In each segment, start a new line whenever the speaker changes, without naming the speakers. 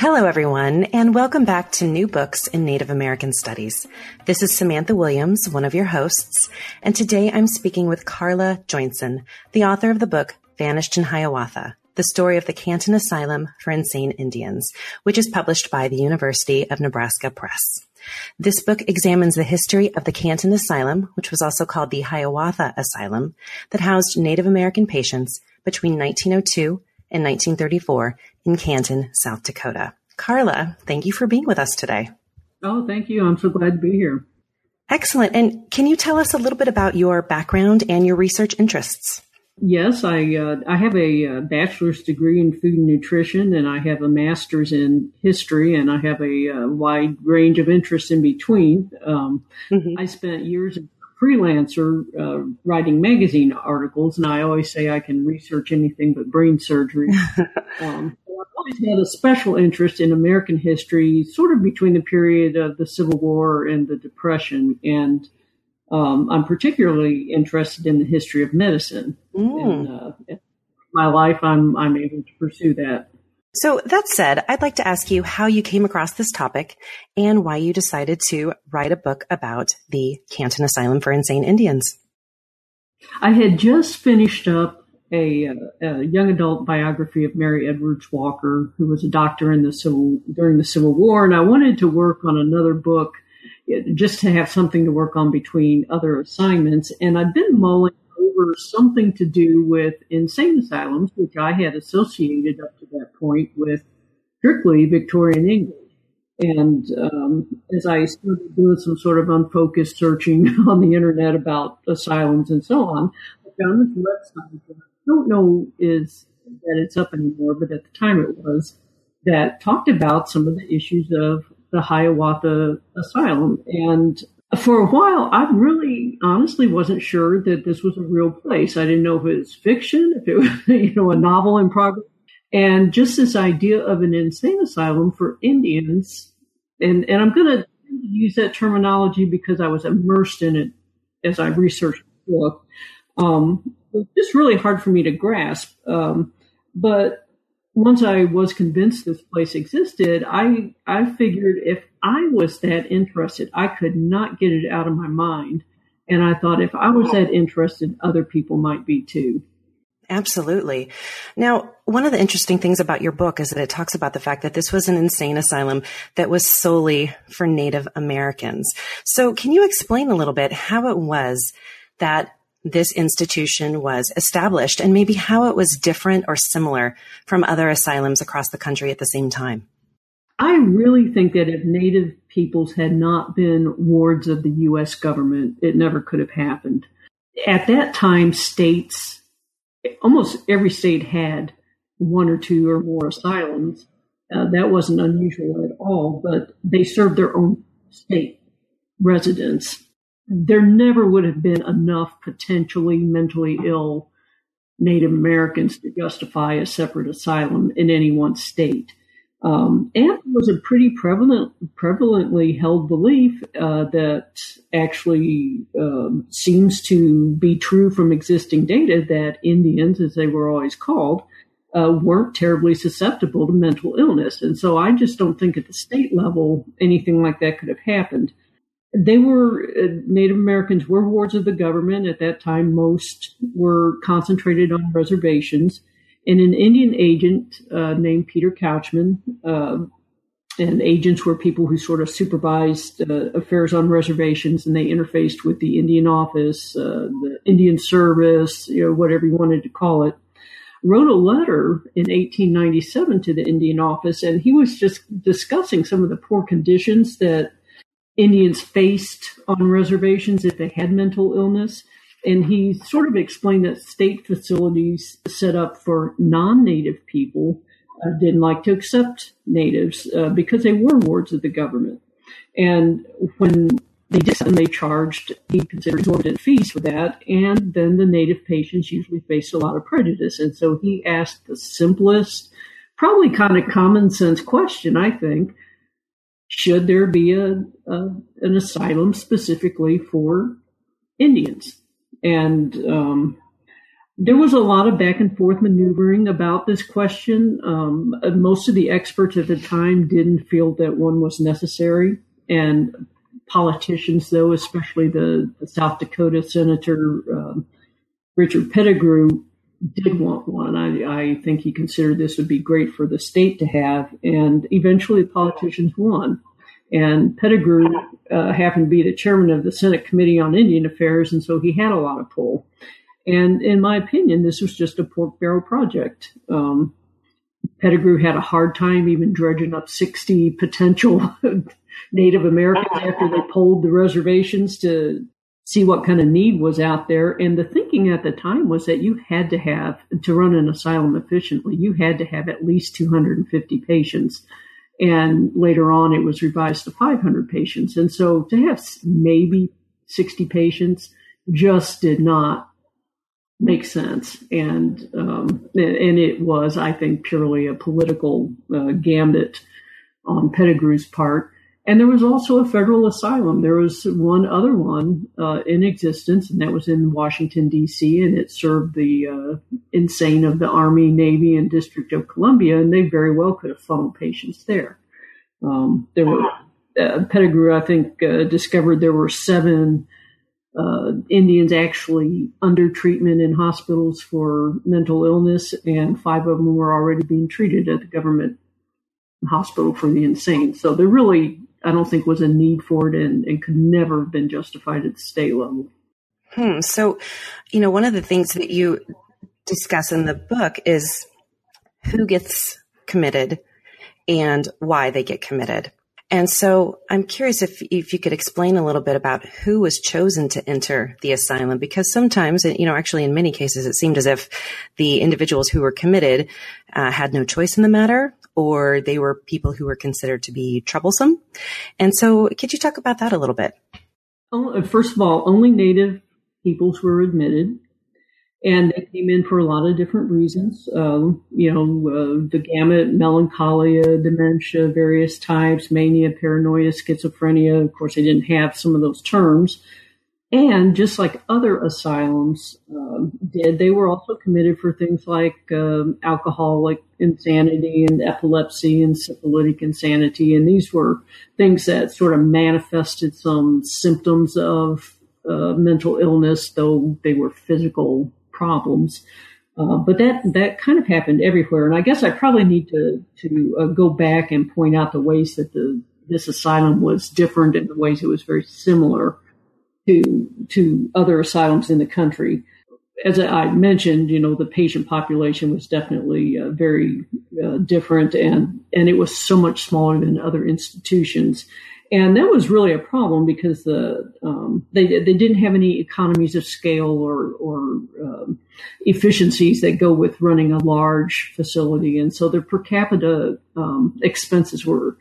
Hello, everyone, and welcome back to New Books in Native American Studies. This is Samantha Williams, one of your hosts, and today I'm speaking with Carla Joinson, the author of the book Vanished in Hiawatha, the story of the Canton Asylum for Insane Indians, which is published by the University of Nebraska Press. This book examines the history of the Canton Asylum, which was also called the Hiawatha Asylum, that housed Native American patients between 1902 and 1934 in Canton, South Dakota. Carla, thank you for being with us today.
Oh, thank you. I'm so glad to be here.
Excellent. And can you tell us a little bit about your background and your research interests?
Yes, I uh, I have a uh, bachelor's degree in food and nutrition, and I have a master's in history, and I have a uh, wide range of interests in between. Um, mm-hmm. I spent years as a freelancer uh, writing magazine articles, and I always say I can research anything but brain surgery. um, always had a special interest in American history, sort of between the period of the Civil War and the Depression, and um, I'm particularly interested in the history of medicine. Mm. And, uh, my life, I'm I'm able to pursue that.
So that said, I'd like to ask you how you came across this topic and why you decided to write a book about the Canton Asylum for Insane Indians.
I had just finished up a, a, young adult biography of Mary Edwards Walker, who was a doctor in the civil during the Civil War, and I wanted to work on another book just to have something to work on between other assignments. And I've been mulling over something to do with insane asylums, which I had associated up to that point with strictly Victorian England. And um, as I started doing some sort of unfocused searching on the internet about asylums and so on, I found this website don't know is that it's up anymore, but at the time it was that talked about some of the issues of the Hiawatha Asylum. And for a while, I really honestly wasn't sure that this was a real place. I didn't know if it was fiction, if it was, you know, a novel in progress. And just this idea of an insane asylum for Indians. And, and I'm going to use that terminology because I was immersed in it as I researched the book. Um, just really hard for me to grasp. Um, but once I was convinced this place existed, I I figured if I was that interested, I could not get it out of my mind. And I thought if I was that interested, other people might be too.
Absolutely. Now, one of the interesting things about your book is that it talks about the fact that this was an insane asylum that was solely for Native Americans. So can you explain a little bit how it was that this institution was established and maybe how it was different or similar from other asylums across the country at the same time.
I really think that if Native peoples had not been wards of the U.S. government, it never could have happened. At that time, states, almost every state had one or two or more asylums. Uh, that wasn't unusual at all, but they served their own state residents there never would have been enough potentially mentally ill Native Americans to justify a separate asylum in any one state. Um, and it was a pretty prevalent, prevalently held belief uh, that actually um, seems to be true from existing data that Indians, as they were always called, uh, weren't terribly susceptible to mental illness. And so I just don't think at the state level anything like that could have happened they were uh, Native Americans were wards of the government at that time. Most were concentrated on reservations, and an Indian agent uh, named Peter Couchman. Uh, and agents were people who sort of supervised uh, affairs on reservations, and they interfaced with the Indian office, uh, the Indian service, you know, whatever you wanted to call it. Wrote a letter in 1897 to the Indian office, and he was just discussing some of the poor conditions that Indians faced on reservations if they had mental illness. And he sort of explained that state facilities set up for non native people uh, didn't like to accept natives uh, because they were wards of the government. And when they did and they charged he considered exorbitant fees for that, and then the native patients usually faced a lot of prejudice. And so he asked the simplest, probably kind of common sense question, I think. Should there be a, a an asylum specifically for Indians? And um, there was a lot of back and forth maneuvering about this question. Um, most of the experts at the time didn't feel that one was necessary. And politicians, though, especially the, the South Dakota Senator um, Richard Pettigrew, did want one. I, I think he considered this would be great for the state to have. And eventually the politicians won. And Pettigrew uh, happened to be the chairman of the Senate Committee on Indian Affairs, and so he had a lot of pull. And in my opinion, this was just a pork barrel project. Um, Pettigrew had a hard time even dredging up 60 potential Native Americans after they polled the reservations to see what kind of need was out there. And the thinking at the time was that you had to have, to run an asylum efficiently, you had to have at least 250 patients. And later on, it was revised to 500 patients. And so to have maybe 60 patients just did not make sense. And um, and it was, I think, purely a political uh, gambit on Pettigrew's part. And there was also a federal asylum. There was one other one uh, in existence, and that was in Washington, D.C., and it served the uh, insane of the Army, Navy, and District of Columbia, and they very well could have funneled patients there. Um, there were, uh, Pettigrew, I think, uh, discovered there were seven uh, Indians actually under treatment in hospitals for mental illness, and five of them were already being treated at the government hospital for the insane. So there really, I don't think, was a need for it, and, and could never have been justified at the state level.
Hmm. So, you know, one of the things that you discuss in the book is who gets committed and why they get committed. And so I'm curious if, if you could explain a little bit about who was chosen to enter the asylum, because sometimes, you know, actually in many cases, it seemed as if the individuals who were committed uh, had no choice in the matter, or they were people who were considered to be troublesome. And so could you talk about that a little bit?
Uh, first of all, only Native peoples were admitted and they came in for a lot of different reasons. Um, you know, uh, the gamut, melancholia, dementia, various types, mania, paranoia, schizophrenia. Of course, they didn't have some of those terms. And just like other asylums um, did, they were also committed for things like um, alcoholic insanity and epilepsy and syphilitic insanity. And these were things that sort of manifested some symptoms of uh, mental illness, though they were physical problems. Uh, but that that kind of happened everywhere, and I guess I probably need to to uh, go back and point out the ways that the this asylum was different and the ways it was very similar to to other asylums in the country. As I mentioned, you know, the patient population was definitely uh, very uh, different, and and it was so much smaller than other institutions and that was really a problem because the um, they they didn't have any economies of scale or or um, efficiencies that go with running a large facility, and so their per capita um, expenses were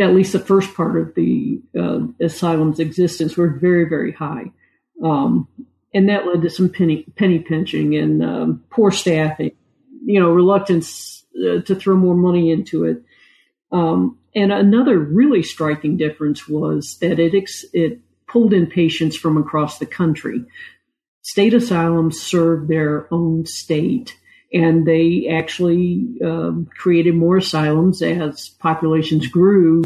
at least the first part of the uh, asylum's existence were very very high, um, and that led to some penny penny pinching and um, poor staffing, you know, reluctance uh, to throw more money into it. Um, and another really striking difference was that it, ex- it pulled in patients from across the country. State asylums served their own state, and they actually um, created more asylums as populations grew,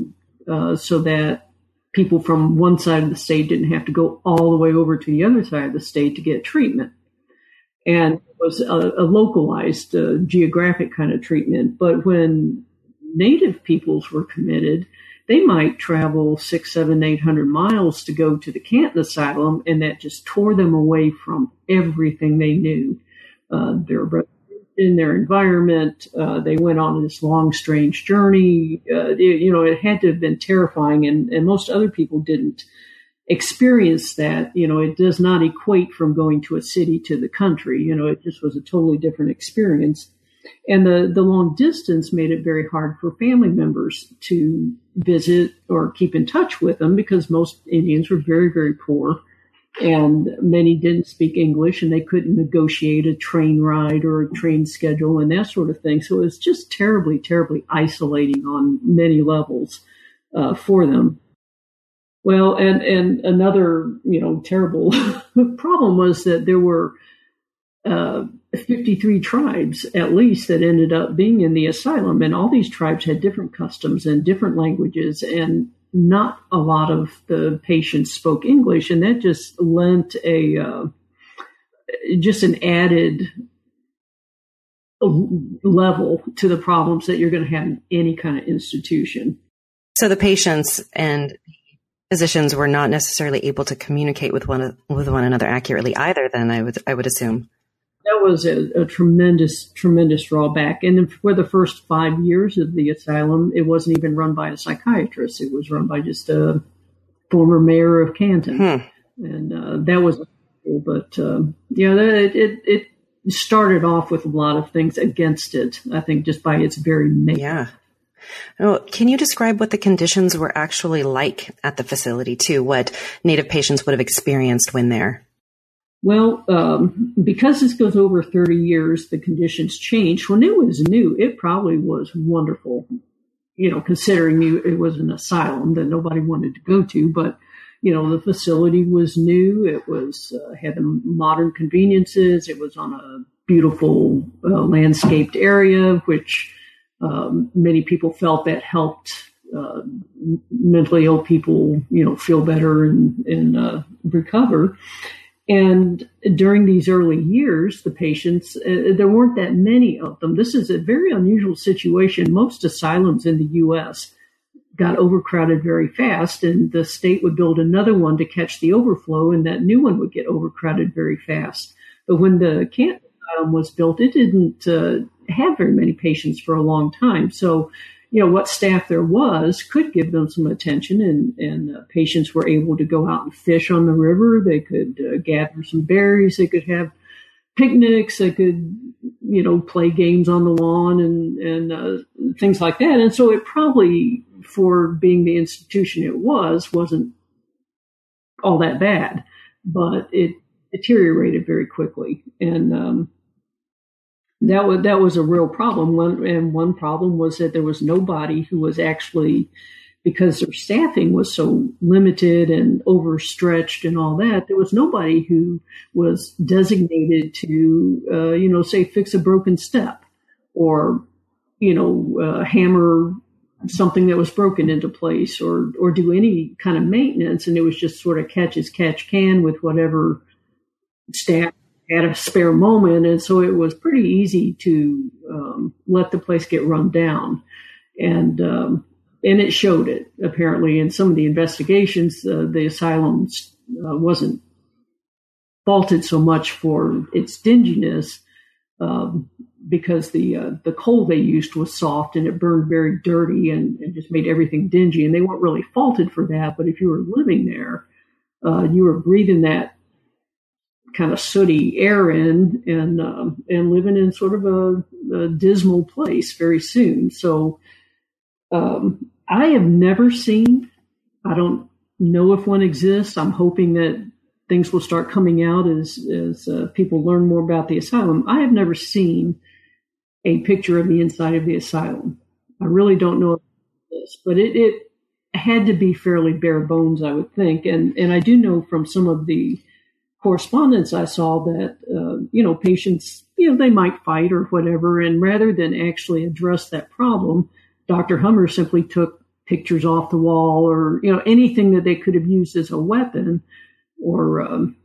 uh, so that people from one side of the state didn't have to go all the way over to the other side of the state to get treatment. And it was a, a localized, uh, geographic kind of treatment. But when native peoples were committed, they might travel six, seven, eight hundred miles to go to the Canton Asylum, and that just tore them away from everything they knew. Uh, their in their environment, uh, they went on this long, strange journey. Uh, you know, it had to have been terrifying, and, and most other people didn't experience that, you know, it does not equate from going to a city to the country. You know, it just was a totally different experience. And the, the long distance made it very hard for family members to visit or keep in touch with them because most Indians were very, very poor and many didn't speak English and they couldn't negotiate a train ride or a train schedule and that sort of thing. So it was just terribly, terribly isolating on many levels uh, for them. Well, and and another you know terrible problem was that there were uh, 53 tribes at least that ended up being in the asylum, and all these tribes had different customs and different languages, and not a lot of the patients spoke English, and that just lent a uh, just an added level to the problems that you're going to have in any kind of institution.
So the patients and physicians were not necessarily able to communicate with one with one another accurately either. Then I would I would assume
that was a, a, tremendous, tremendous drawback. And for the first five years of the asylum, it wasn't even run by a psychiatrist. It was run by just a former mayor of Canton. Hmm. And uh, that was, but uh, yeah, it, it, it started off with a lot of things against it. I think just by its very name.
Yeah. Oh, can you describe what the conditions were actually like at the facility too? What Native patients would have experienced when there?
Well, um, because this goes over 30 years, the conditions changed. When it was new, it probably was wonderful, you know, considering it was an asylum that nobody wanted to go to. But, you know, the facility was new. It was, uh, had the modern conveniences. It was on a beautiful uh, landscaped area, which um, many people felt that helped uh, mentally ill people, you know, feel better and, and uh, recover. And during these early years, the patients, uh, there weren't that many of them. This is a very unusual situation. Most asylums in the U.S. got overcrowded very fast, and the state would build another one to catch the overflow, and that new one would get overcrowded very fast. But when the Canton Asylum was built, it didn't uh, have very many patients for a long time. So you know, what staff there was could give them some attention and, and uh, patients were able to go out and fish on the river. They could uh, gather some berries. They could have picnics. They could, you know, play games on the lawn and, and uh, things like that. And so it probably, for being the institution it was, wasn't all that bad, but it deteriorated very quickly. And, um, that was that was a real problem. One, and one problem was that there was nobody who was actually because their staffing was so limited and overstretched and all that. There was nobody who was designated to, uh, you know, say fix a broken step or, you know, uh, hammer something that was broken into place or or do any kind of maintenance. And it was just sort of catch as catch can with whatever staff had a spare moment, and so it was pretty easy to um, let the place get run down, and um, and it showed it apparently in some of the investigations. Uh, the asylum uh, wasn't faulted so much for its dinginess um, because the uh, the coal they used was soft and it burned very dirty and, and, just made everything dingy. And they weren't really faulted for that. But if you were living there, uh, you were breathing that kind of sooty air in and um, and living in sort of a, a dismal place very soon. So um, I have never seen. I don't know if one exists. I'm hoping that things will start coming out as as uh, people learn more about the asylum. I have never seen a picture of the inside of the asylum. I really don't know this, but it, it had to be fairly bare bones, I would think. And and I do know from some of the correspondence I saw that, uh, you know, patients, you know, they might fight or whatever. And rather than actually address that problem, Dr. Hummer simply took pictures off the wall or, you know, anything that they could have used as a weapon or, um,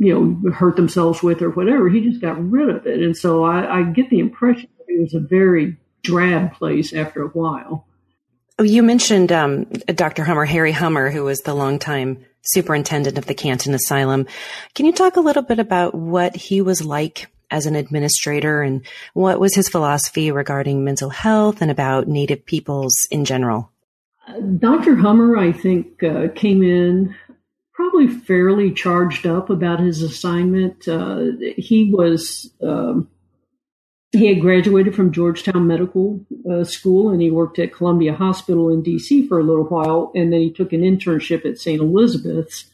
you know, hurt themselves with or whatever. He just got rid of it. And so I, I get the impression it was a very drab place after a while.
Oh, you mentioned um, Dr. Hummer, Harry Hummer, who was the longtime superintendent of the Canton Asylum. Can you talk a little bit about what he was like as an administrator and what was his philosophy regarding mental health and about Native peoples in general?
Dr. Hummer, I think, uh, came in probably fairly charged up about his assignment. Uh, he was um, he had graduated from Georgetown Medical uh, School and he worked at Columbia Hospital in D.C. for a little while, and then he took an internship at St. Elizabeth's,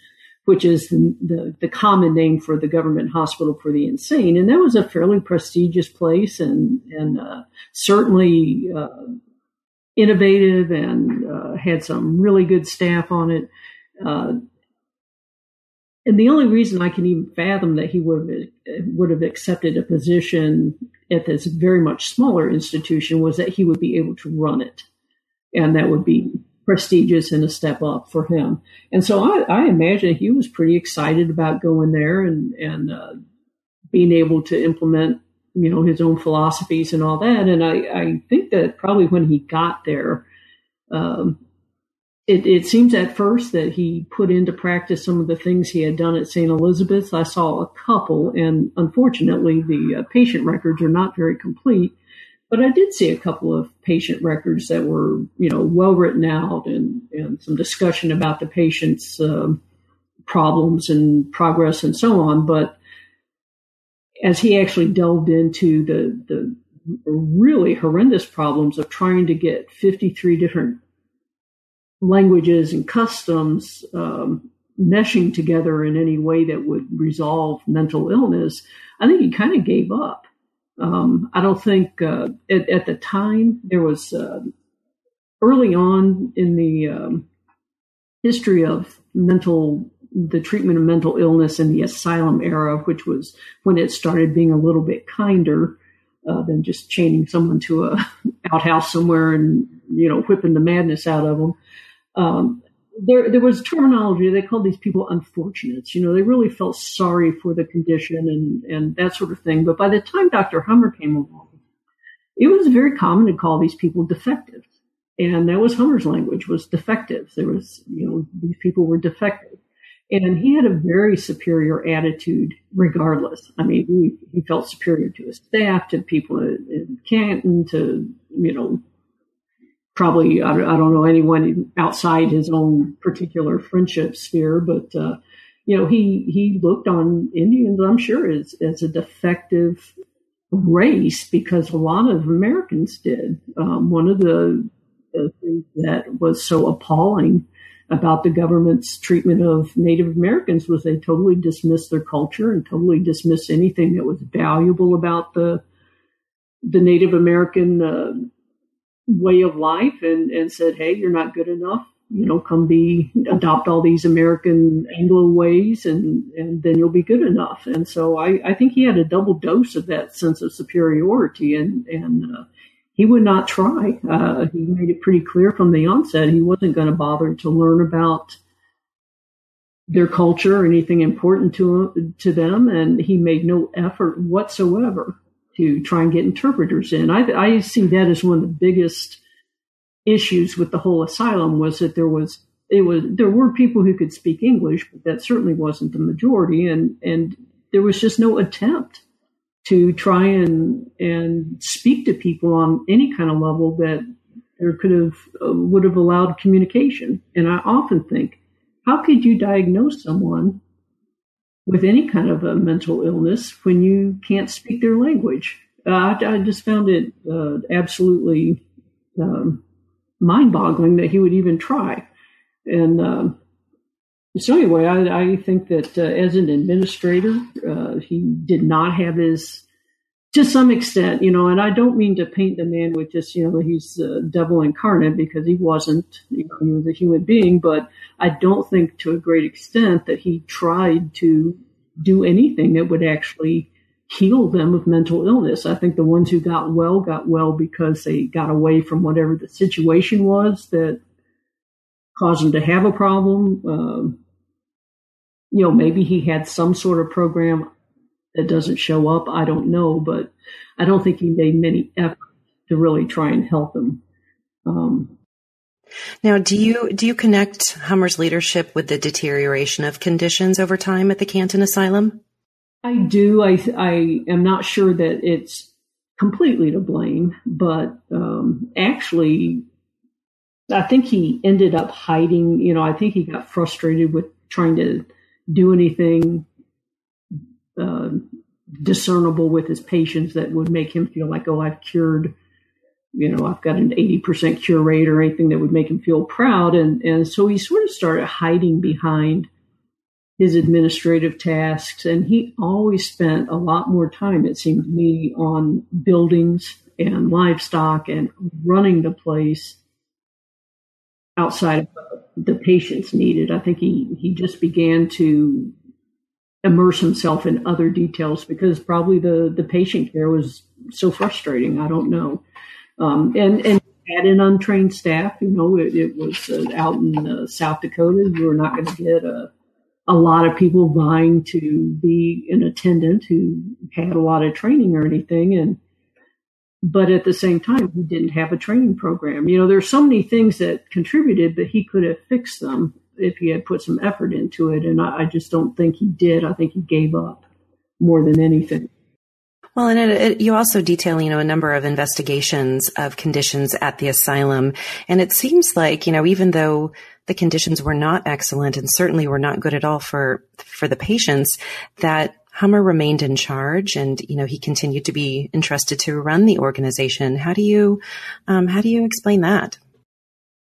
which is the, the, the common name for the government hospital for the insane, and that was a fairly prestigious place and and uh, certainly uh, innovative and uh, had some really good staff on it. Uh, and the only reason I can even fathom that he would have, would have accepted a position at this very much smaller institution was that he would be able to run it, and that would be prestigious and a step up for him. And so I, I imagine he was pretty excited about going there and and uh, being able to implement you know his own philosophies and all that. And I, I think that probably when he got there. Um, it, it, seems at first that he put into practice some of the things he had done at St. Elizabeth's. I saw a couple, and unfortunately, the uh, patient records are not very complete. But I did see a couple of patient records that were, you know, well written out and, and some discussion about the patient's um, problems and progress and so on. But as he actually delved into the, the really horrendous problems of trying to get 53 different languages and customs um, meshing together in any way that would resolve mental illness, I think he kind of gave up. Um, I don't think uh, at, at, the time there was uh, early on in the um, history of mental the treatment of mental illness in the asylum era, which was when it started being a little bit kinder uh, than just chaining someone to a outhouse somewhere and you know whipping the madness out of them um, there there was terminology they called these people unfortunates. You know they really felt sorry for the condition and and that sort of thing. But by the time dr hummer came along it was very common to call these people defective and that was hummer's language was defective there was you know these people were defective. And he had a very superior attitude regardless. I mean he, he felt superior to his staff to people in, in canton to you know probably I don't know anyone outside his own particular friendship sphere, but uh, you know he he looked on Indians, I'm sure, as as a defective race because a lot of Americans did. Um, one of the, the things that was so appalling about the government's treatment of Native Americans was they totally dismissed their culture and totally dismissed anything that was valuable about the the Native American uh, way of life and, and said, Hey, you're not good enough. You know, come be, adopt all these American Anglo ways and, and then you'll be good enough. And so I, I think he had a double dose of that sense of superiority and, and, uh, he would not try. Uh, he made it pretty clear from the onset he wasn't going to bother to learn about their culture or anything important to to them, and he made no effort whatsoever to try and get interpreters in. I, I see that as one of the biggest issues with the whole asylum was that there was it was there were people who could speak English, but that certainly wasn't the majority, and and there was just no attempt to try and and speak to people on any kind of level that there could have uh, would have allowed communication. And I often think, how could you diagnose someone with any kind of a mental illness when you can't speak their language. Uh, I, I, just found it uh, absolutely um, mind boggling that he would even try. And um, so, anyway, I, I think that uh, as an administrator, uh, he did not have his, to some extent, you know, and I don't mean to paint the man with just, you know, he's the devil incarnate because he wasn't, know, he a human being, but I don't think to a great extent that he tried to do anything that would actually heal them of mental illness. I think the ones who got well got well because they got away from whatever the situation was that caused them to have a problem. Um, you know, maybe he had some sort of program that doesn't show up. I don't know, but I don't think he made many efforts to really try and help them. Um,
now, do you do you connect Hummer's leadership with the deterioration of conditions over time at the Canton Asylum?
I do. I I am not sure that it's completely to blame, but um, actually, I think he ended up hiding. You know, I think he got frustrated with trying to do anything uh, discernible with his patients that would make him feel like, oh, I've cured. You know, I've got an 80% cure rate or anything that would make him feel proud. And, and so he sort of started hiding behind his administrative tasks. And he always spent a lot more time, it seemed to me, on buildings and livestock and running the place outside of the patients needed. I think he, he just began to immerse himself in other details because probably the, the patient care was so frustrating. I don't know. Um, and, and had an untrained staff, you know, it, it was uh, out in uh, South Dakota. You were not going to get a, a lot of people vying to be an attendant who had a lot of training or anything. And but at the same time, he didn't have a training program. You know, there's so many things that contributed, but he could have fixed them if he had put some effort into it. And I, I just don't think he did. I think he gave up more than anything.
Well, and it, it, you also detail, you know, a number of investigations of conditions at the asylum. And it seems like, you know, even though the conditions were not excellent and certainly were not good at all for, for the patients, that Hummer remained in charge, and you know he continued to be entrusted to run the organization. How do you um, how do you explain that?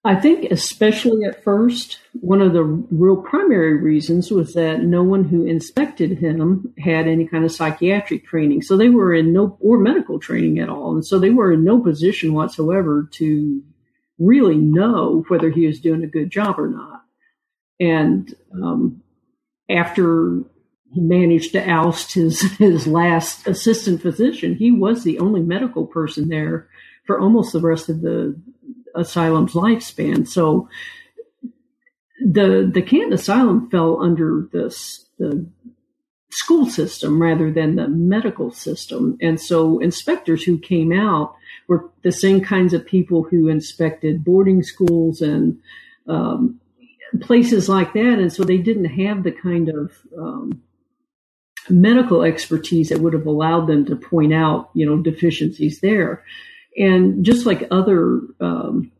I think, especially at first, one of the real primary reasons was that no one who inspected him had any kind of psychiatric training. So they were in no, or medical training at all. And so they were in no position whatsoever to really know whether he was doing a good job or not. And um, after he managed to oust his his last assistant physician. He was the only medical person there for almost the rest of the asylum's lifespan. So the the Canton Asylum fell under this the school system rather than the medical system, and so inspectors who came out were the same kinds of people who inspected boarding schools and um, places like that, and so they didn't have the kind of um, medical expertise that would have allowed them to point out, you know, deficiencies there. And just like other um,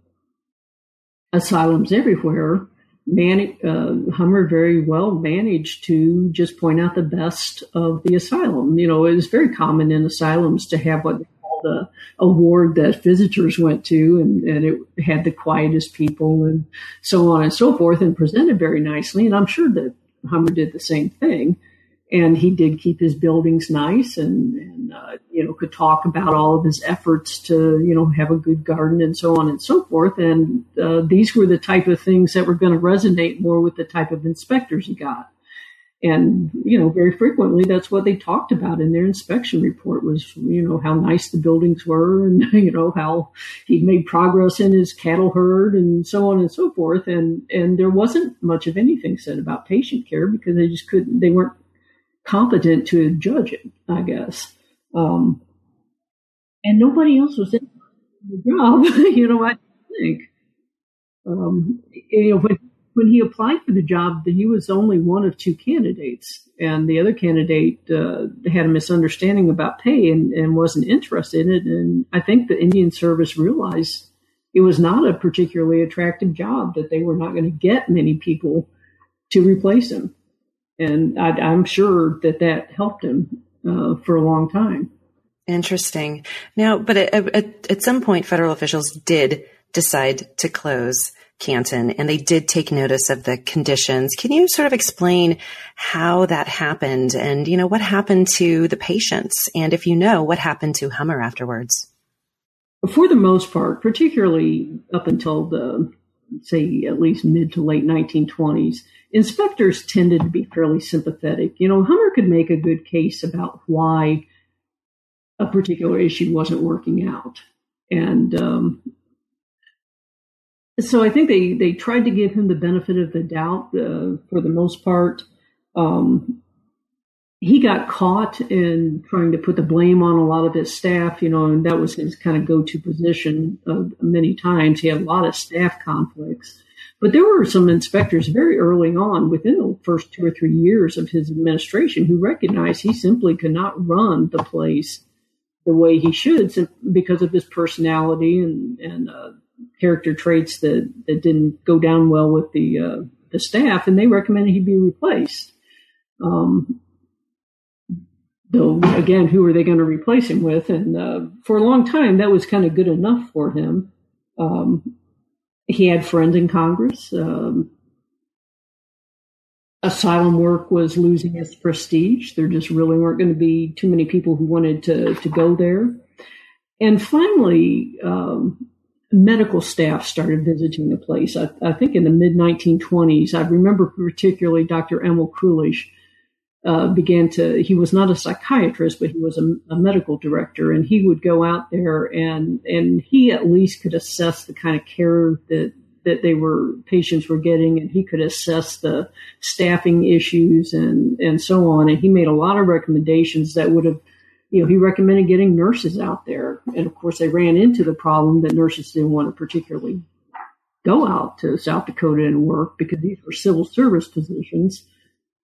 asylums everywhere, man, uh, Hummer very well managed to just point out the best of the asylum. You know, it was very common in asylums to have what they called a, award that visitors went to, and, and it had the quietest people and so on and so forth, and presented very nicely. And I'm sure that Hummer did the same thing and he did keep his buildings nice and, and uh, you know could talk about all of his efforts to you know have a good garden and so on and so forth. And uh, these were the type of things that were going to resonate more with the type of inspectors he got. And you know very frequently that's what they talked about in their inspection report was you know how nice the buildings were and you know how he'd made progress in his cattle herd and so on and so forth. And and there wasn't much of anything said about patient care because they just couldn't they weren't competent to judge it, I guess. Um, and nobody else was in the job, you know, I think. Um, you know, when, when he applied for the job, he was only one of two candidates, and the other candidate uh, had a misunderstanding about pay and, and wasn't interested in it. And I think the Indian Service realized it was not a particularly attractive job, that they were not going to get many people to replace him and I, am sure that that helped him uh, for a long time.
Interesting. Now, but at, at, at, some point, federal officials did decide to close Canton, and they did take notice of the conditions. Can you sort of explain how that happened, and you know what happened to the patients, and if you know what happened to Hummer afterwards?
For the most part, particularly up until the say at least mid to late 1920s, inspectors tended to be fairly sympathetic. You know, Hummer could make a good case about why a particular issue wasn't working out. And um, so I think they, they tried to give him the benefit of the doubt uh, for the most part. Um, he got caught in trying to put the blame on a lot of his staff, you know, and that was his kind of go-to position uh, many times. He had a lot of staff conflicts. But there were some inspectors very early on, within the first two or three years of his administration, who recognized he simply could not run the place the way he should because of his personality and, and uh, character traits that, that didn't go down well with the uh, the staff, and they recommended he be replaced. Um, though again, who are they going to replace him with? And uh, for a long time, that was kind of good enough for him. Um, he had friends in Congress. Um, asylum work was losing its prestige. There just really weren't going to be too many people who wanted to to go there. And finally, um, medical staff started visiting the place. I, I think in the mid 1920s. I remember particularly Dr. Emil Krulish uh, began to. He was not a psychiatrist, but he was a, a, medical director, and he would go out there and and he at least could assess the kind of care that that they were patients were getting, and he could assess the staffing issues and and so on. And he made a lot of recommendations that would have you know, he recommended getting nurses out there. And of course, they ran into the problem that nurses didn't want to particularly go out to South Dakota and work because these were civil service positions.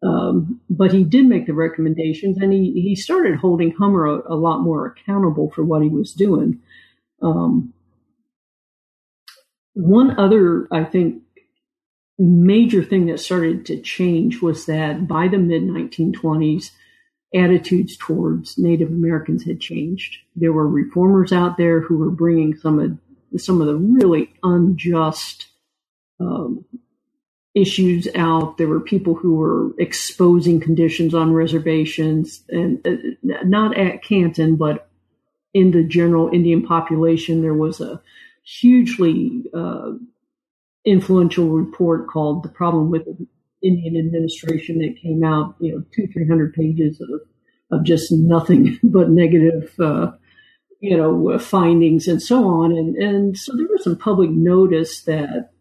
Um, but he did make the recommendations and he, he started holding Hummer a, a lot more accountable for what he was doing. Um, one other, I think, major thing that started to change was that by the mid 1920s, attitudes towards Native Americans had changed. There were reformers out there who were bringing some of some of the really unjust um, issues out. There were people who were exposing conditions on reservations, and uh, not at Canton, but in the general Indian population. There was a hugely uh, influential report called "The Problem with Indian administration that came out, you know, two, three hundred pages of, of just nothing but negative, uh, you know, findings and so on. And, and so there was some public notice that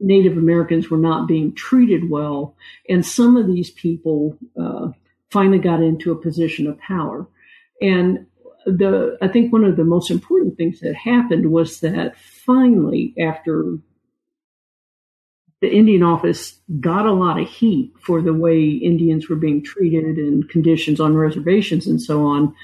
Native Americans were not being treated well. And some of these people uh, finally got into a position of power. And the, I think one of the most important things that happened was that finally, after the Indian office got a lot of heat for the way Indians were being treated and conditions on reservations and so on.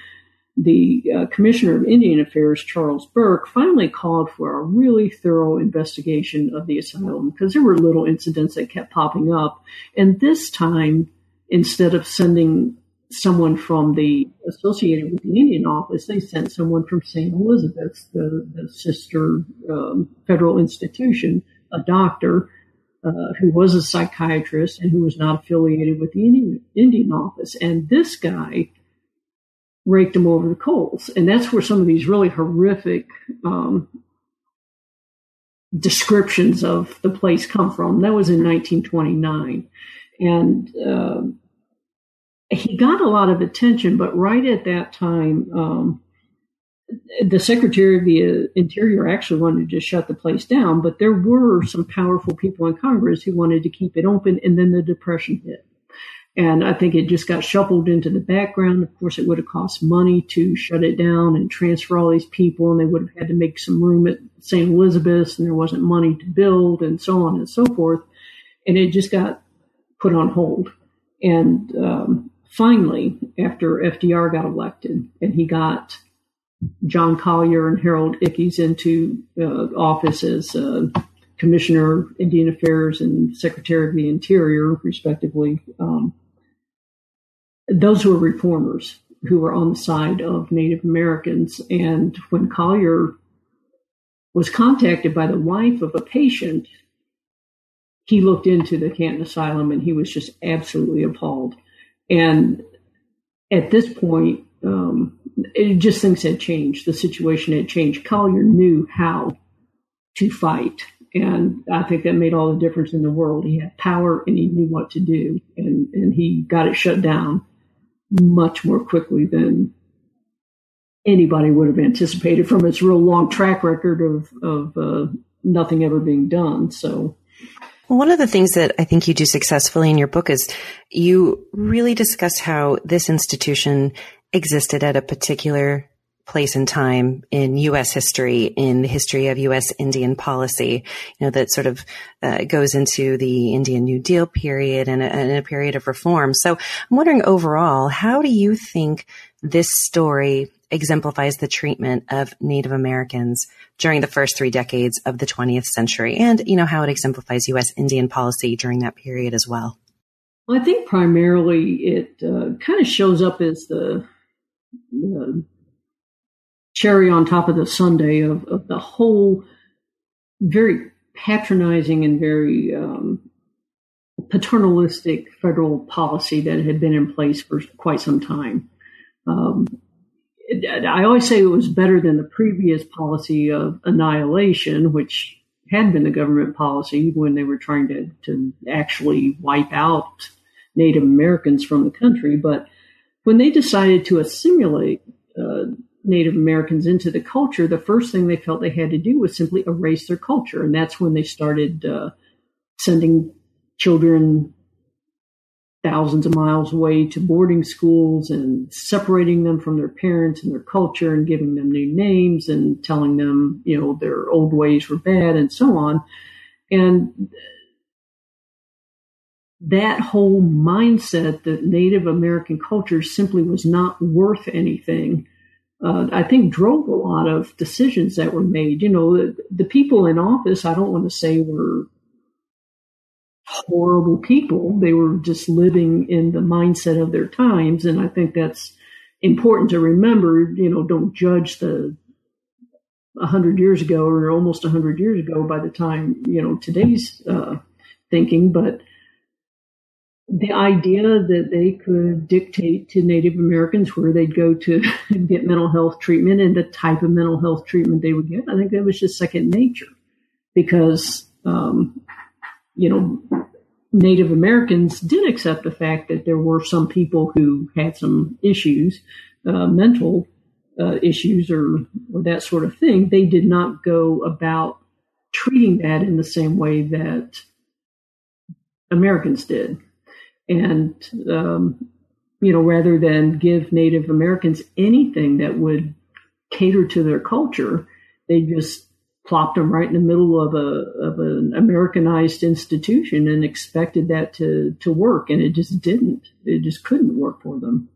The uh, Commissioner of Indian Affairs, Charles Burke, finally called for a really thorough investigation of the asylum because there were little incidents that kept popping up. And this time, instead of sending someone from the associated with the Indian office, they sent someone from St. Elizabeth's, the, the sister um, federal institution, a doctor uh, who was a psychiatrist and who was not affiliated with the Indian, Indian office. And this guy raked them over the coals. And that's where some of these really horrific um, descriptions of the place come from. That was in 1929. And uh, he got a lot of attention, but right at that time, um, the Secretary of the Interior actually wanted to shut the place down, but there were some powerful people in Congress who wanted to keep it open, and then the Depression hit. And I think it just got shuffled into the background. Of course, it would have cost money to shut it down and transfer all these people, and they would have had to make some room at St. Elizabeth's, and there wasn't money to build, and so on and so forth. And it just got put on hold. And um, finally, after FDR got elected, and he got John Collier and Harold Ickes into uh, office as uh, Commissioner of Indian Affairs and Secretary of the Interior, respectively. Um, those were reformers who were on the side of Native Americans. And when Collier was contacted by the wife of a patient, he looked into the Canton Asylum and he was just absolutely appalled. And at this point, um, it just things had changed. The situation had changed. Collier knew how to fight. And I think that made all the difference in the world. He had power and he knew what to do. And, and he got it shut down much more quickly than anybody would have anticipated from its real long track record of, of uh, nothing ever being done. So,
well, one of the things that I think you do successfully in your book is you really discuss how this institution existed at a particular place and time in U.S. history, in the history of U.S. Indian policy, you know, that sort of uh, goes into the Indian New Deal period and a, and a period of reform. So I'm wondering overall, how do you think this story exemplifies the treatment of Native Americans during the first three decades of the 20th century and, you know, how it exemplifies U.S. Indian policy during that period as well?
Well, I think primarily it uh, kind of shows up as the, the, cherry on top of the sundae of, of the whole very patronizing and very um, paternalistic federal policy that had been in place for quite some time. Um, I always say it was better than the previous policy of annihilation, which had been the government policy when they were trying to, to actually wipe out Native Americans from the country. But when they decided to assimilate uh, Native Americans into the culture, the first thing they felt they had to do was simply erase their culture. And that's when they started uh, sending children thousands of miles away to boarding schools and separating them from their parents and their culture and giving them new names and telling them, you know, their old ways were bad and so on. And that whole mindset that Native American culture simply was not worth anything, uh, I think drove a lot of decisions that were made. You know, the, the people in office, I don't want to say were horrible people. They were just living in the mindset of their times. And I think that's important to remember. You know, don't judge the a hundred years ago or almost a hundred years ago by the time, you know, today's uh, thinking, but the idea that they could dictate to Native Americans where they'd go to get mental health treatment and the type of mental health treatment they would get, I think that was just second nature because um, you know, Native Americans did accept the fact that there were some people who had some issues, uh, mental uh, issues or, or that sort of thing. They did not go about treating that in the same way that Americans did. And, um, you know, rather than give Native Americans anything that would cater to their culture, they just plopped them right in the middle of a of an Americanized institution and expected that to to work, and it just didn't. It just couldn't work for them.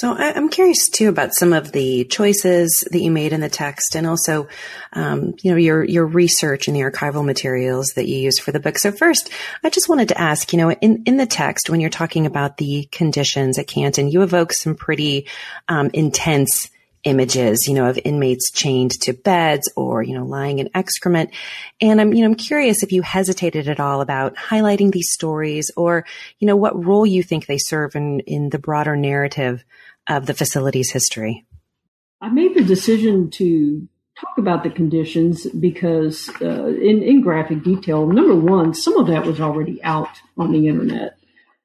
So I'm curious too about some of the choices that you made in the text, and also, um, you know, your your research and the archival materials that you used for the book. So first, I just wanted to ask, you know, in in the text when you're talking about the conditions at Canton, you evoke some pretty um, intense images, you know, of inmates chained to beds or, you know, lying in excrement. And I'm, you know, I'm curious if you hesitated at all about highlighting these stories or, you know, what role you think they serve in, in the broader narrative of the facility's history.
I made the decision to talk about the conditions because, uh, in, in graphic detail, number one, some of that was already out on the internet.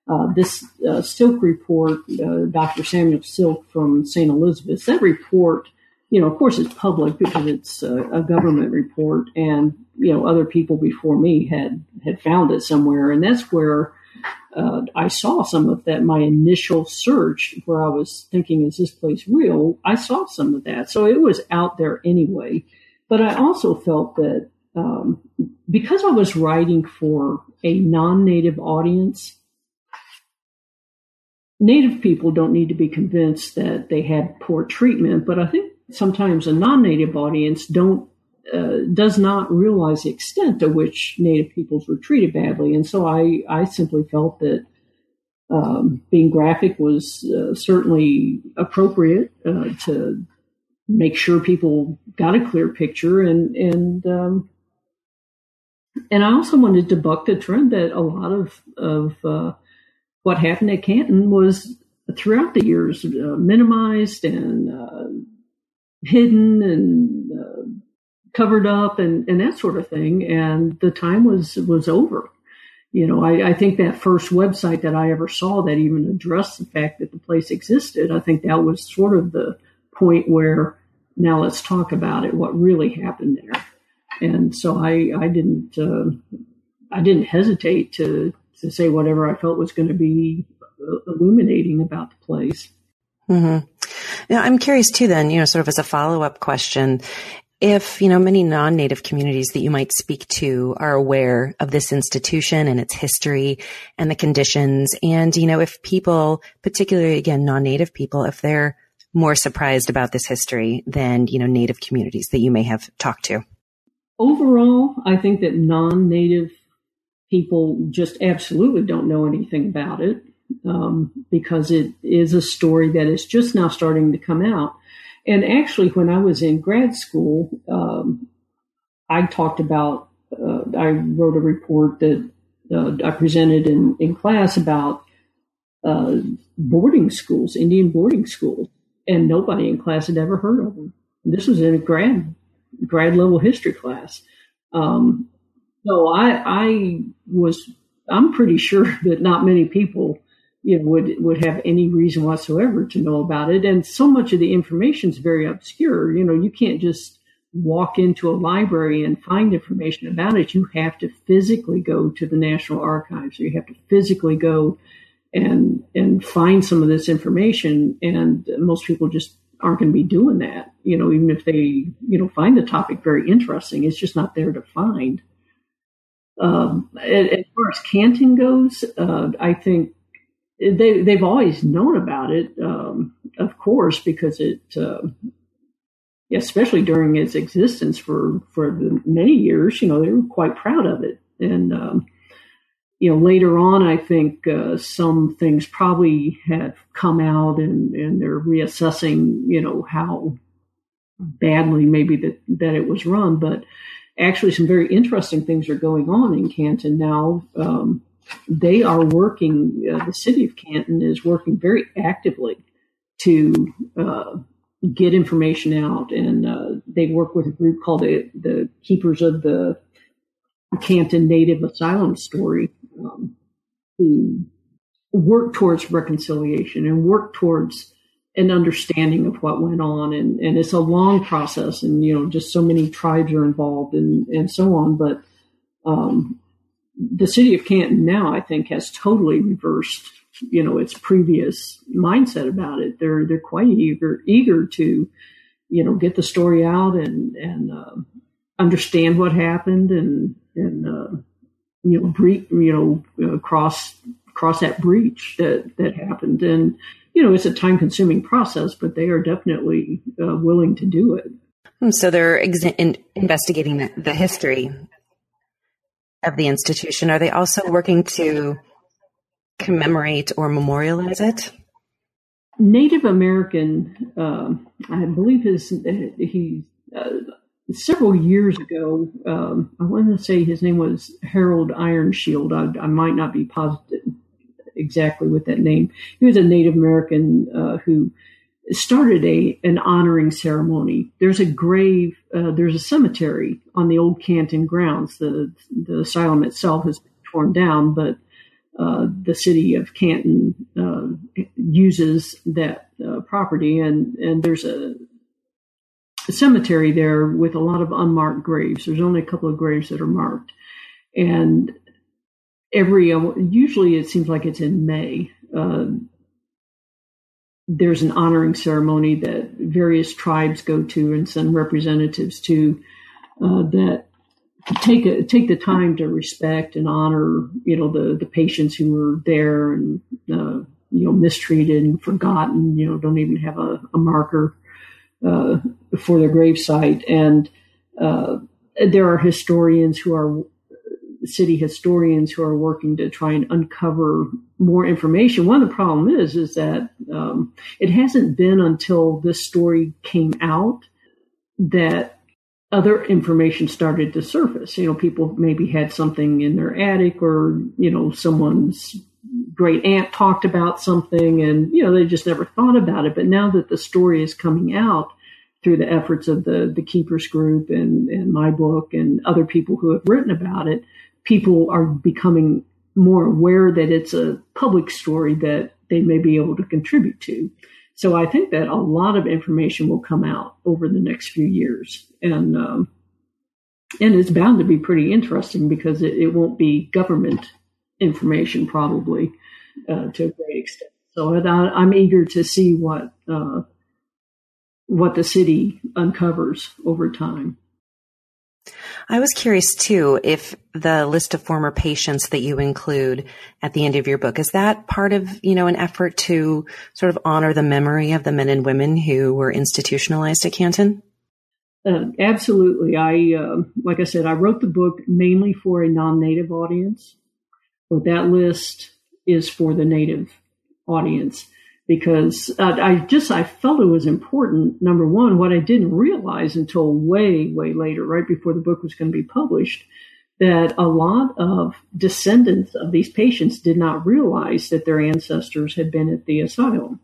Uh, this uh, Silk report, uh, Dr. Samuel Silk from St. Elizabeth's, that report, you know, of course it's public because it's a government report and, you know, other people before me had, had found it somewhere. And that's where uh, I saw some of that. My initial search where I was thinking, is this place real? I saw some of that. So it was out there anyway. But I also felt that um, because I was writing for a non-native audience, Native people don't need to be convinced that they had poor treatment, but I think sometimes a non-Native audience don't uh, does not realize the extent to which Native peoples were treated badly, and so I I simply felt that um, being graphic was uh, certainly appropriate uh, to make sure people got a clear picture, and and um, and I also wanted to buck the trend that a lot of of uh, what happened at Canton was throughout the years uh, minimized and uh, hidden and covered up and, and that sort of thing. And the time was was over. You know, I, I, think that first website that I ever saw that even addressed the fact that the place existed, I think that was sort of the point where now let's talk about it, what really happened there. And so I, I didn't, uh, I didn't hesitate to to say whatever I felt was going to be uh, illuminating about the place.
Mm-hmm. Now, I'm curious too, then, you know, sort of as a follow up question, if, you know, many non-native communities that you might speak to are aware of this institution and its history and the conditions, and, you know, if people, particularly again, non-native people, if they're more surprised about this history than, you know, Native communities that you may have talked to?
Overall, I think that non-Native people just absolutely don't know anything about it um, because it is a story that is just now starting to come out. And actually, when I was in grad school, um, I talked about, uh, I wrote a report that uh, I presented in, in class about uh, boarding schools, Indian boarding schools, and nobody in class had ever heard of them. This was in a grad grad level history class. Um, so I, I was, I'm pretty sure that not many people, would would have any reason whatsoever to know about it. And so much of the information is very obscure. You know, you can't just walk into a library and find information about it. You have to physically go to the National Archives. You have to physically go and and find some of this information. And most people just aren't going to be doing that. You know, even if they you know find the topic very interesting, it's just not there to find. Um, as far as Canton goes, uh, I think they they've always known about it, um, of course, because it, uh, especially during its existence for for many years, you know, they were quite proud of it, and um, you know, later on, I think uh, some things probably have come out and, and they're reassessing, you know, how badly maybe that, that it was run. But actually, some very interesting things are going on in Canton now. Um, they are working, uh, the city of Canton is working very actively to uh, get information out. And uh, they work with a group called the, the Keepers of the Canton Native Asylum Story um, to work towards reconciliation and work towards an understanding of what went on. And, and it's a long process and, you know, just so many tribes are involved and, and so on. But, um, the city of Canton now, I think, has totally reversed, you know, its previous mindset about it. They're, they're quite eager, eager to, you know, get the story out and, and, uh, understand what happened and, and, uh, you know, bre- you know, uh, cross cross that breach that that happened. And you know, it's a time consuming process, but they are definitely uh, willing to do it.
Hmm, so they're ex- in investigating the, the history of the institution. Are they also working to commemorate or memorialize it?
Native American, uh, I believe his he uh, several years ago, um, I want to say his name was Harold Ironshield. I, I, might not be positive exactly with that name. He was a Native American uh, who started a an honoring ceremony. There's a grave, uh, there's a cemetery on the old Canton grounds. The the asylum itself has been torn down, but uh, the city of Canton uh, uses that uh, property, and and there's a cemetery there with a lot of unmarked graves. There's only a couple of graves that are marked. And every, usually it seems like it's in May, uh, there's an honoring ceremony that various tribes go to and send representatives to uh, that take a, take the time to respect and honor you know the the patients who were there and uh, you know mistreated and forgotten you know don't even have a, a marker uh, for their gravesite. And uh, there are historians who are city historians who are working to try and uncover more information. One of the problem is is that um, it hasn't been until this story came out that other information started to surface. You know, people maybe had something in their attic, or you know, someone's great aunt talked about something, and you know, they just never thought about it. But now that the story is coming out, through the efforts of the the keepers group and and my book and other people who have written about it people are becoming more aware that it's a public story that they may be able to contribute to. So i think that a lot of information will come out over the next few years. And um, and it's bound to be pretty interesting because it, it won't be government information probably uh, to a great extent. So I, am eager to see what uh, what the city uncovers over time.
I was curious too if the list of former patients that you include at the end of your book is that part of, you know, an effort to sort of honor the memory of the men and women who were institutionalized at Canton?
Uh, absolutely. I, uh, like I said, I wrote the book mainly for a non-native audience, but that list is for the native audience because uh, I just I felt it was important. Number one, what I didn't realize until way way later, right before the book was going to be published, that a lot of descendants of these patients did not realize that their ancestors had been at the asylum,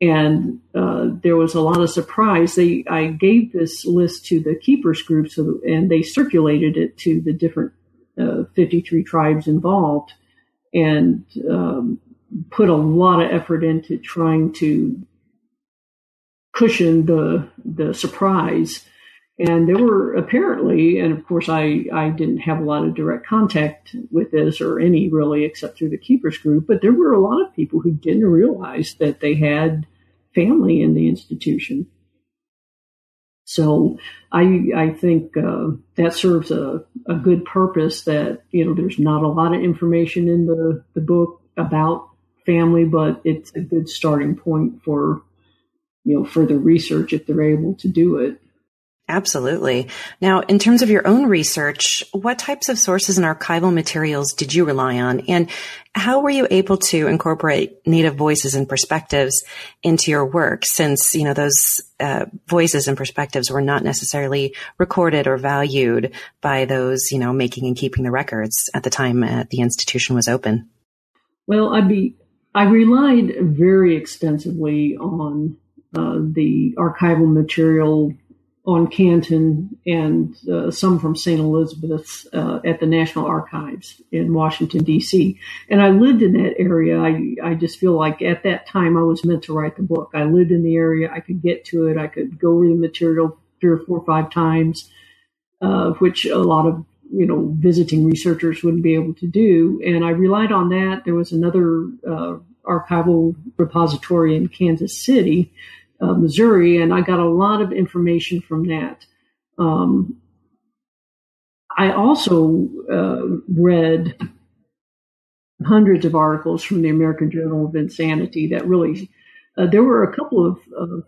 and uh, there was a lot of surprise. They I gave this list to the keepers group, so and they circulated it to the different uh, 53 tribes involved, and um, put a lot of effort into trying to cushion the the surprise. And there were apparently, and of course, I, I didn't have a lot of direct contact with this or any really except through the keepers group, but there were a lot of people who didn't realize that they had family in the institution. So I I think uh, that serves a, a good purpose. That you know, there's not a lot of information in the the book about family, but it's a good starting point for you know further research if they're able to do it.
Absolutely. Now, in terms of your own research, what types of sources and archival materials did you rely on? And how were you able to incorporate Native voices and perspectives into your work since, you know, those uh, voices and perspectives were not necessarily recorded or valued by those, you know, making and keeping the records at the time uh, the institution was open?
Well, I'd be I relied very extensively on uh, the archival material on Canton and uh, some from St. Elizabeth's uh, at the National Archives in Washington, D.C. And I lived in that area. I, I just feel like at that time I was meant to write the book. I lived in the area. I could get to it. I could go over the material three or four or five times, uh, which a lot of you know, visiting researchers wouldn't be able to do. And I relied on that. There was another uh, archival repository in Kansas City, uh, Missouri, and I got a lot of information from that. Um, I also uh, read hundreds of articles from the American Journal of Insanity that really, uh, there were a couple of, of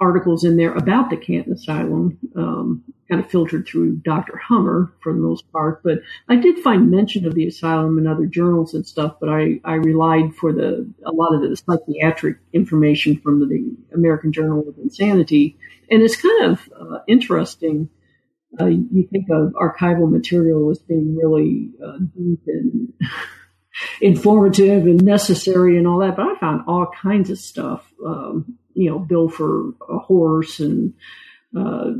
articles in there about the Canton Asylum, um, kind of filtered through Dr. Hummer for the most part. But I did find mention of the asylum in other journals and stuff. But I, I relied for the a lot of the psychiatric information from the American Journal of Insanity, and it's kind of uh, interesting. Uh, you think of archival material as being really uh, deep and informative and necessary and all that, but I found all kinds of stuff. Um, you know, bill for a horse and, uh,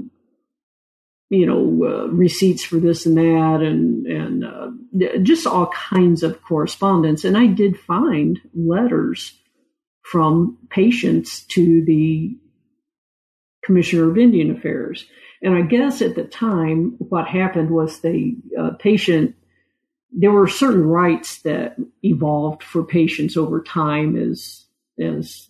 you know, uh, receipts for this and that, and and uh, just all kinds of correspondence. And I did find letters from patients to the Commissioner of Indian Affairs. And I guess at the time, what happened was the uh, patient, there were certain rights that evolved for patients over time as as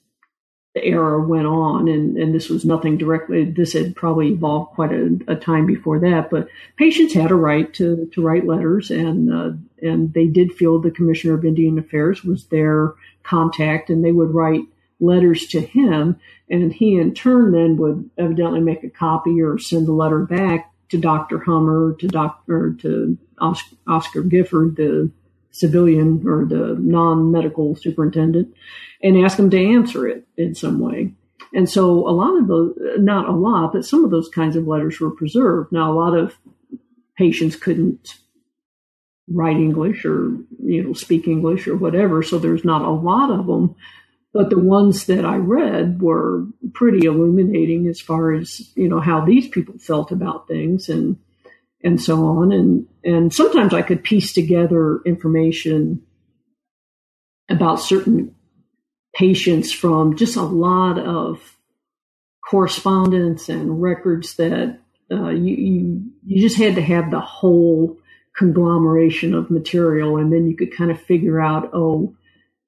the era went on, and, and this was nothing directly. This had probably evolved quite a, a time before that, but patients had a right to, to write letters, and uh, and they did feel the Commissioner of Indian Affairs was their contact, and they would write letters to him, and he in turn then would evidently make a copy or send the letter back to Dr. Hummer, to Doctor, to Oscar Gifford, the civilian or the non-medical superintendent and ask them to answer it in some way. And so a lot of the, not a lot, but some of those kinds of letters were preserved. Now, a lot of patients couldn't write English or, you know, speak English or whatever. So there's not a lot of them. But the ones that I read were pretty illuminating as far as, you know, how these people felt about things and, and so on. And, and sometimes I could piece together information about certain patients from just a lot of correspondence and records that uh, you, you, you just had to have the whole conglomeration of material, and then you could kind of figure out, oh,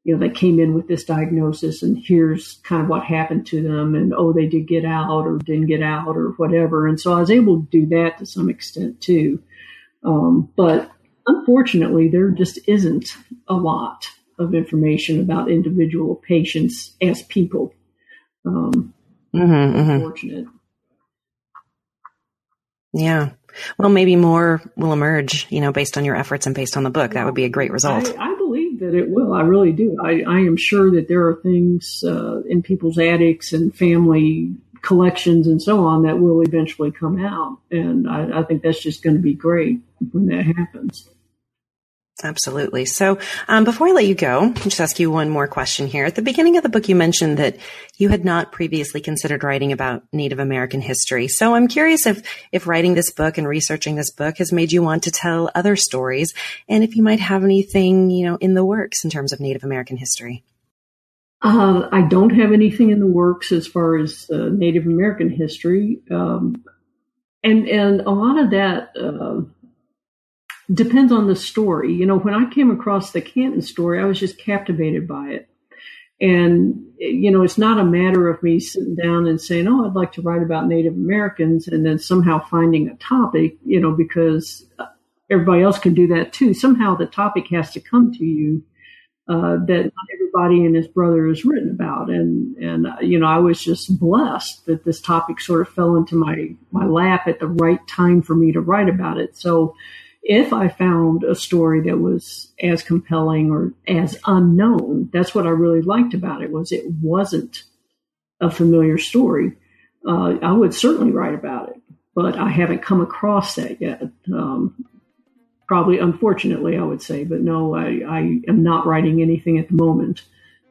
you know, they came in with this diagnosis and here's kind of what happened to them and, oh, they did get out or didn't get out or whatever. And so I was able to do that to some extent too. Um, but unfortunately, there just isn't a lot of information about individual patients as people. Um, mm-hmm, mm-hmm. unfortunate.
Yeah. Well, maybe more will emerge, you know, based on your efforts and based on the book. That would be a great result.
I, I that it will. I really do. I, I am sure that there are things uh, in people's attics and family collections and so on that will eventually come out. And I, I think that's just going to be great when that happens.
Absolutely. So, um, before I let you go, I'll just ask you one more question here. At the beginning of the book, you mentioned that you had not previously considered writing about Native American history. So, I'm curious if if writing this book and researching this book has made you want to tell other stories, and if you might have anything, you know, in the works in terms of Native American history.
Uh, I don't have anything in the works as far as uh, Native American history, um, and and a lot of that. Uh, depends on the story. You know, when I came across the Canton story, I was just captivated by it. And, you know, it's not a matter of me sitting down and saying, oh, I'd like to write about Native Americans and then somehow finding a topic, you know, because everybody else can do that too. Somehow the topic has to come to you. Uh, that not everybody and his brother has written about, and and uh, you know I was just blessed that this topic sort of fell into my my lap at the right time for me to write about it. So if I found a story that was as compelling or as unknown, that's what I really liked about it was it wasn't a familiar story. Uh, I would certainly write about it, but I haven't come across that yet. Um, probably, unfortunately, I would say, but no, I, I am not writing anything at the moment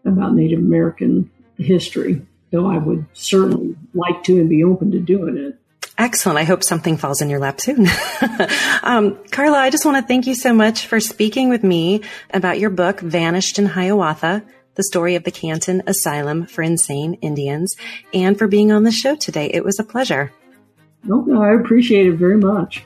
about Native American history, though I would certainly like to and be open to doing it.
Excellent. I hope something falls in your lap soon. um, Carla, I just want to thank you so much for speaking with me about your book, Vanished in Hiawatha, the story of the Canton Asylum for Insane Indians, and for being on the show today. It was a pleasure.
No, no I appreciate it very much.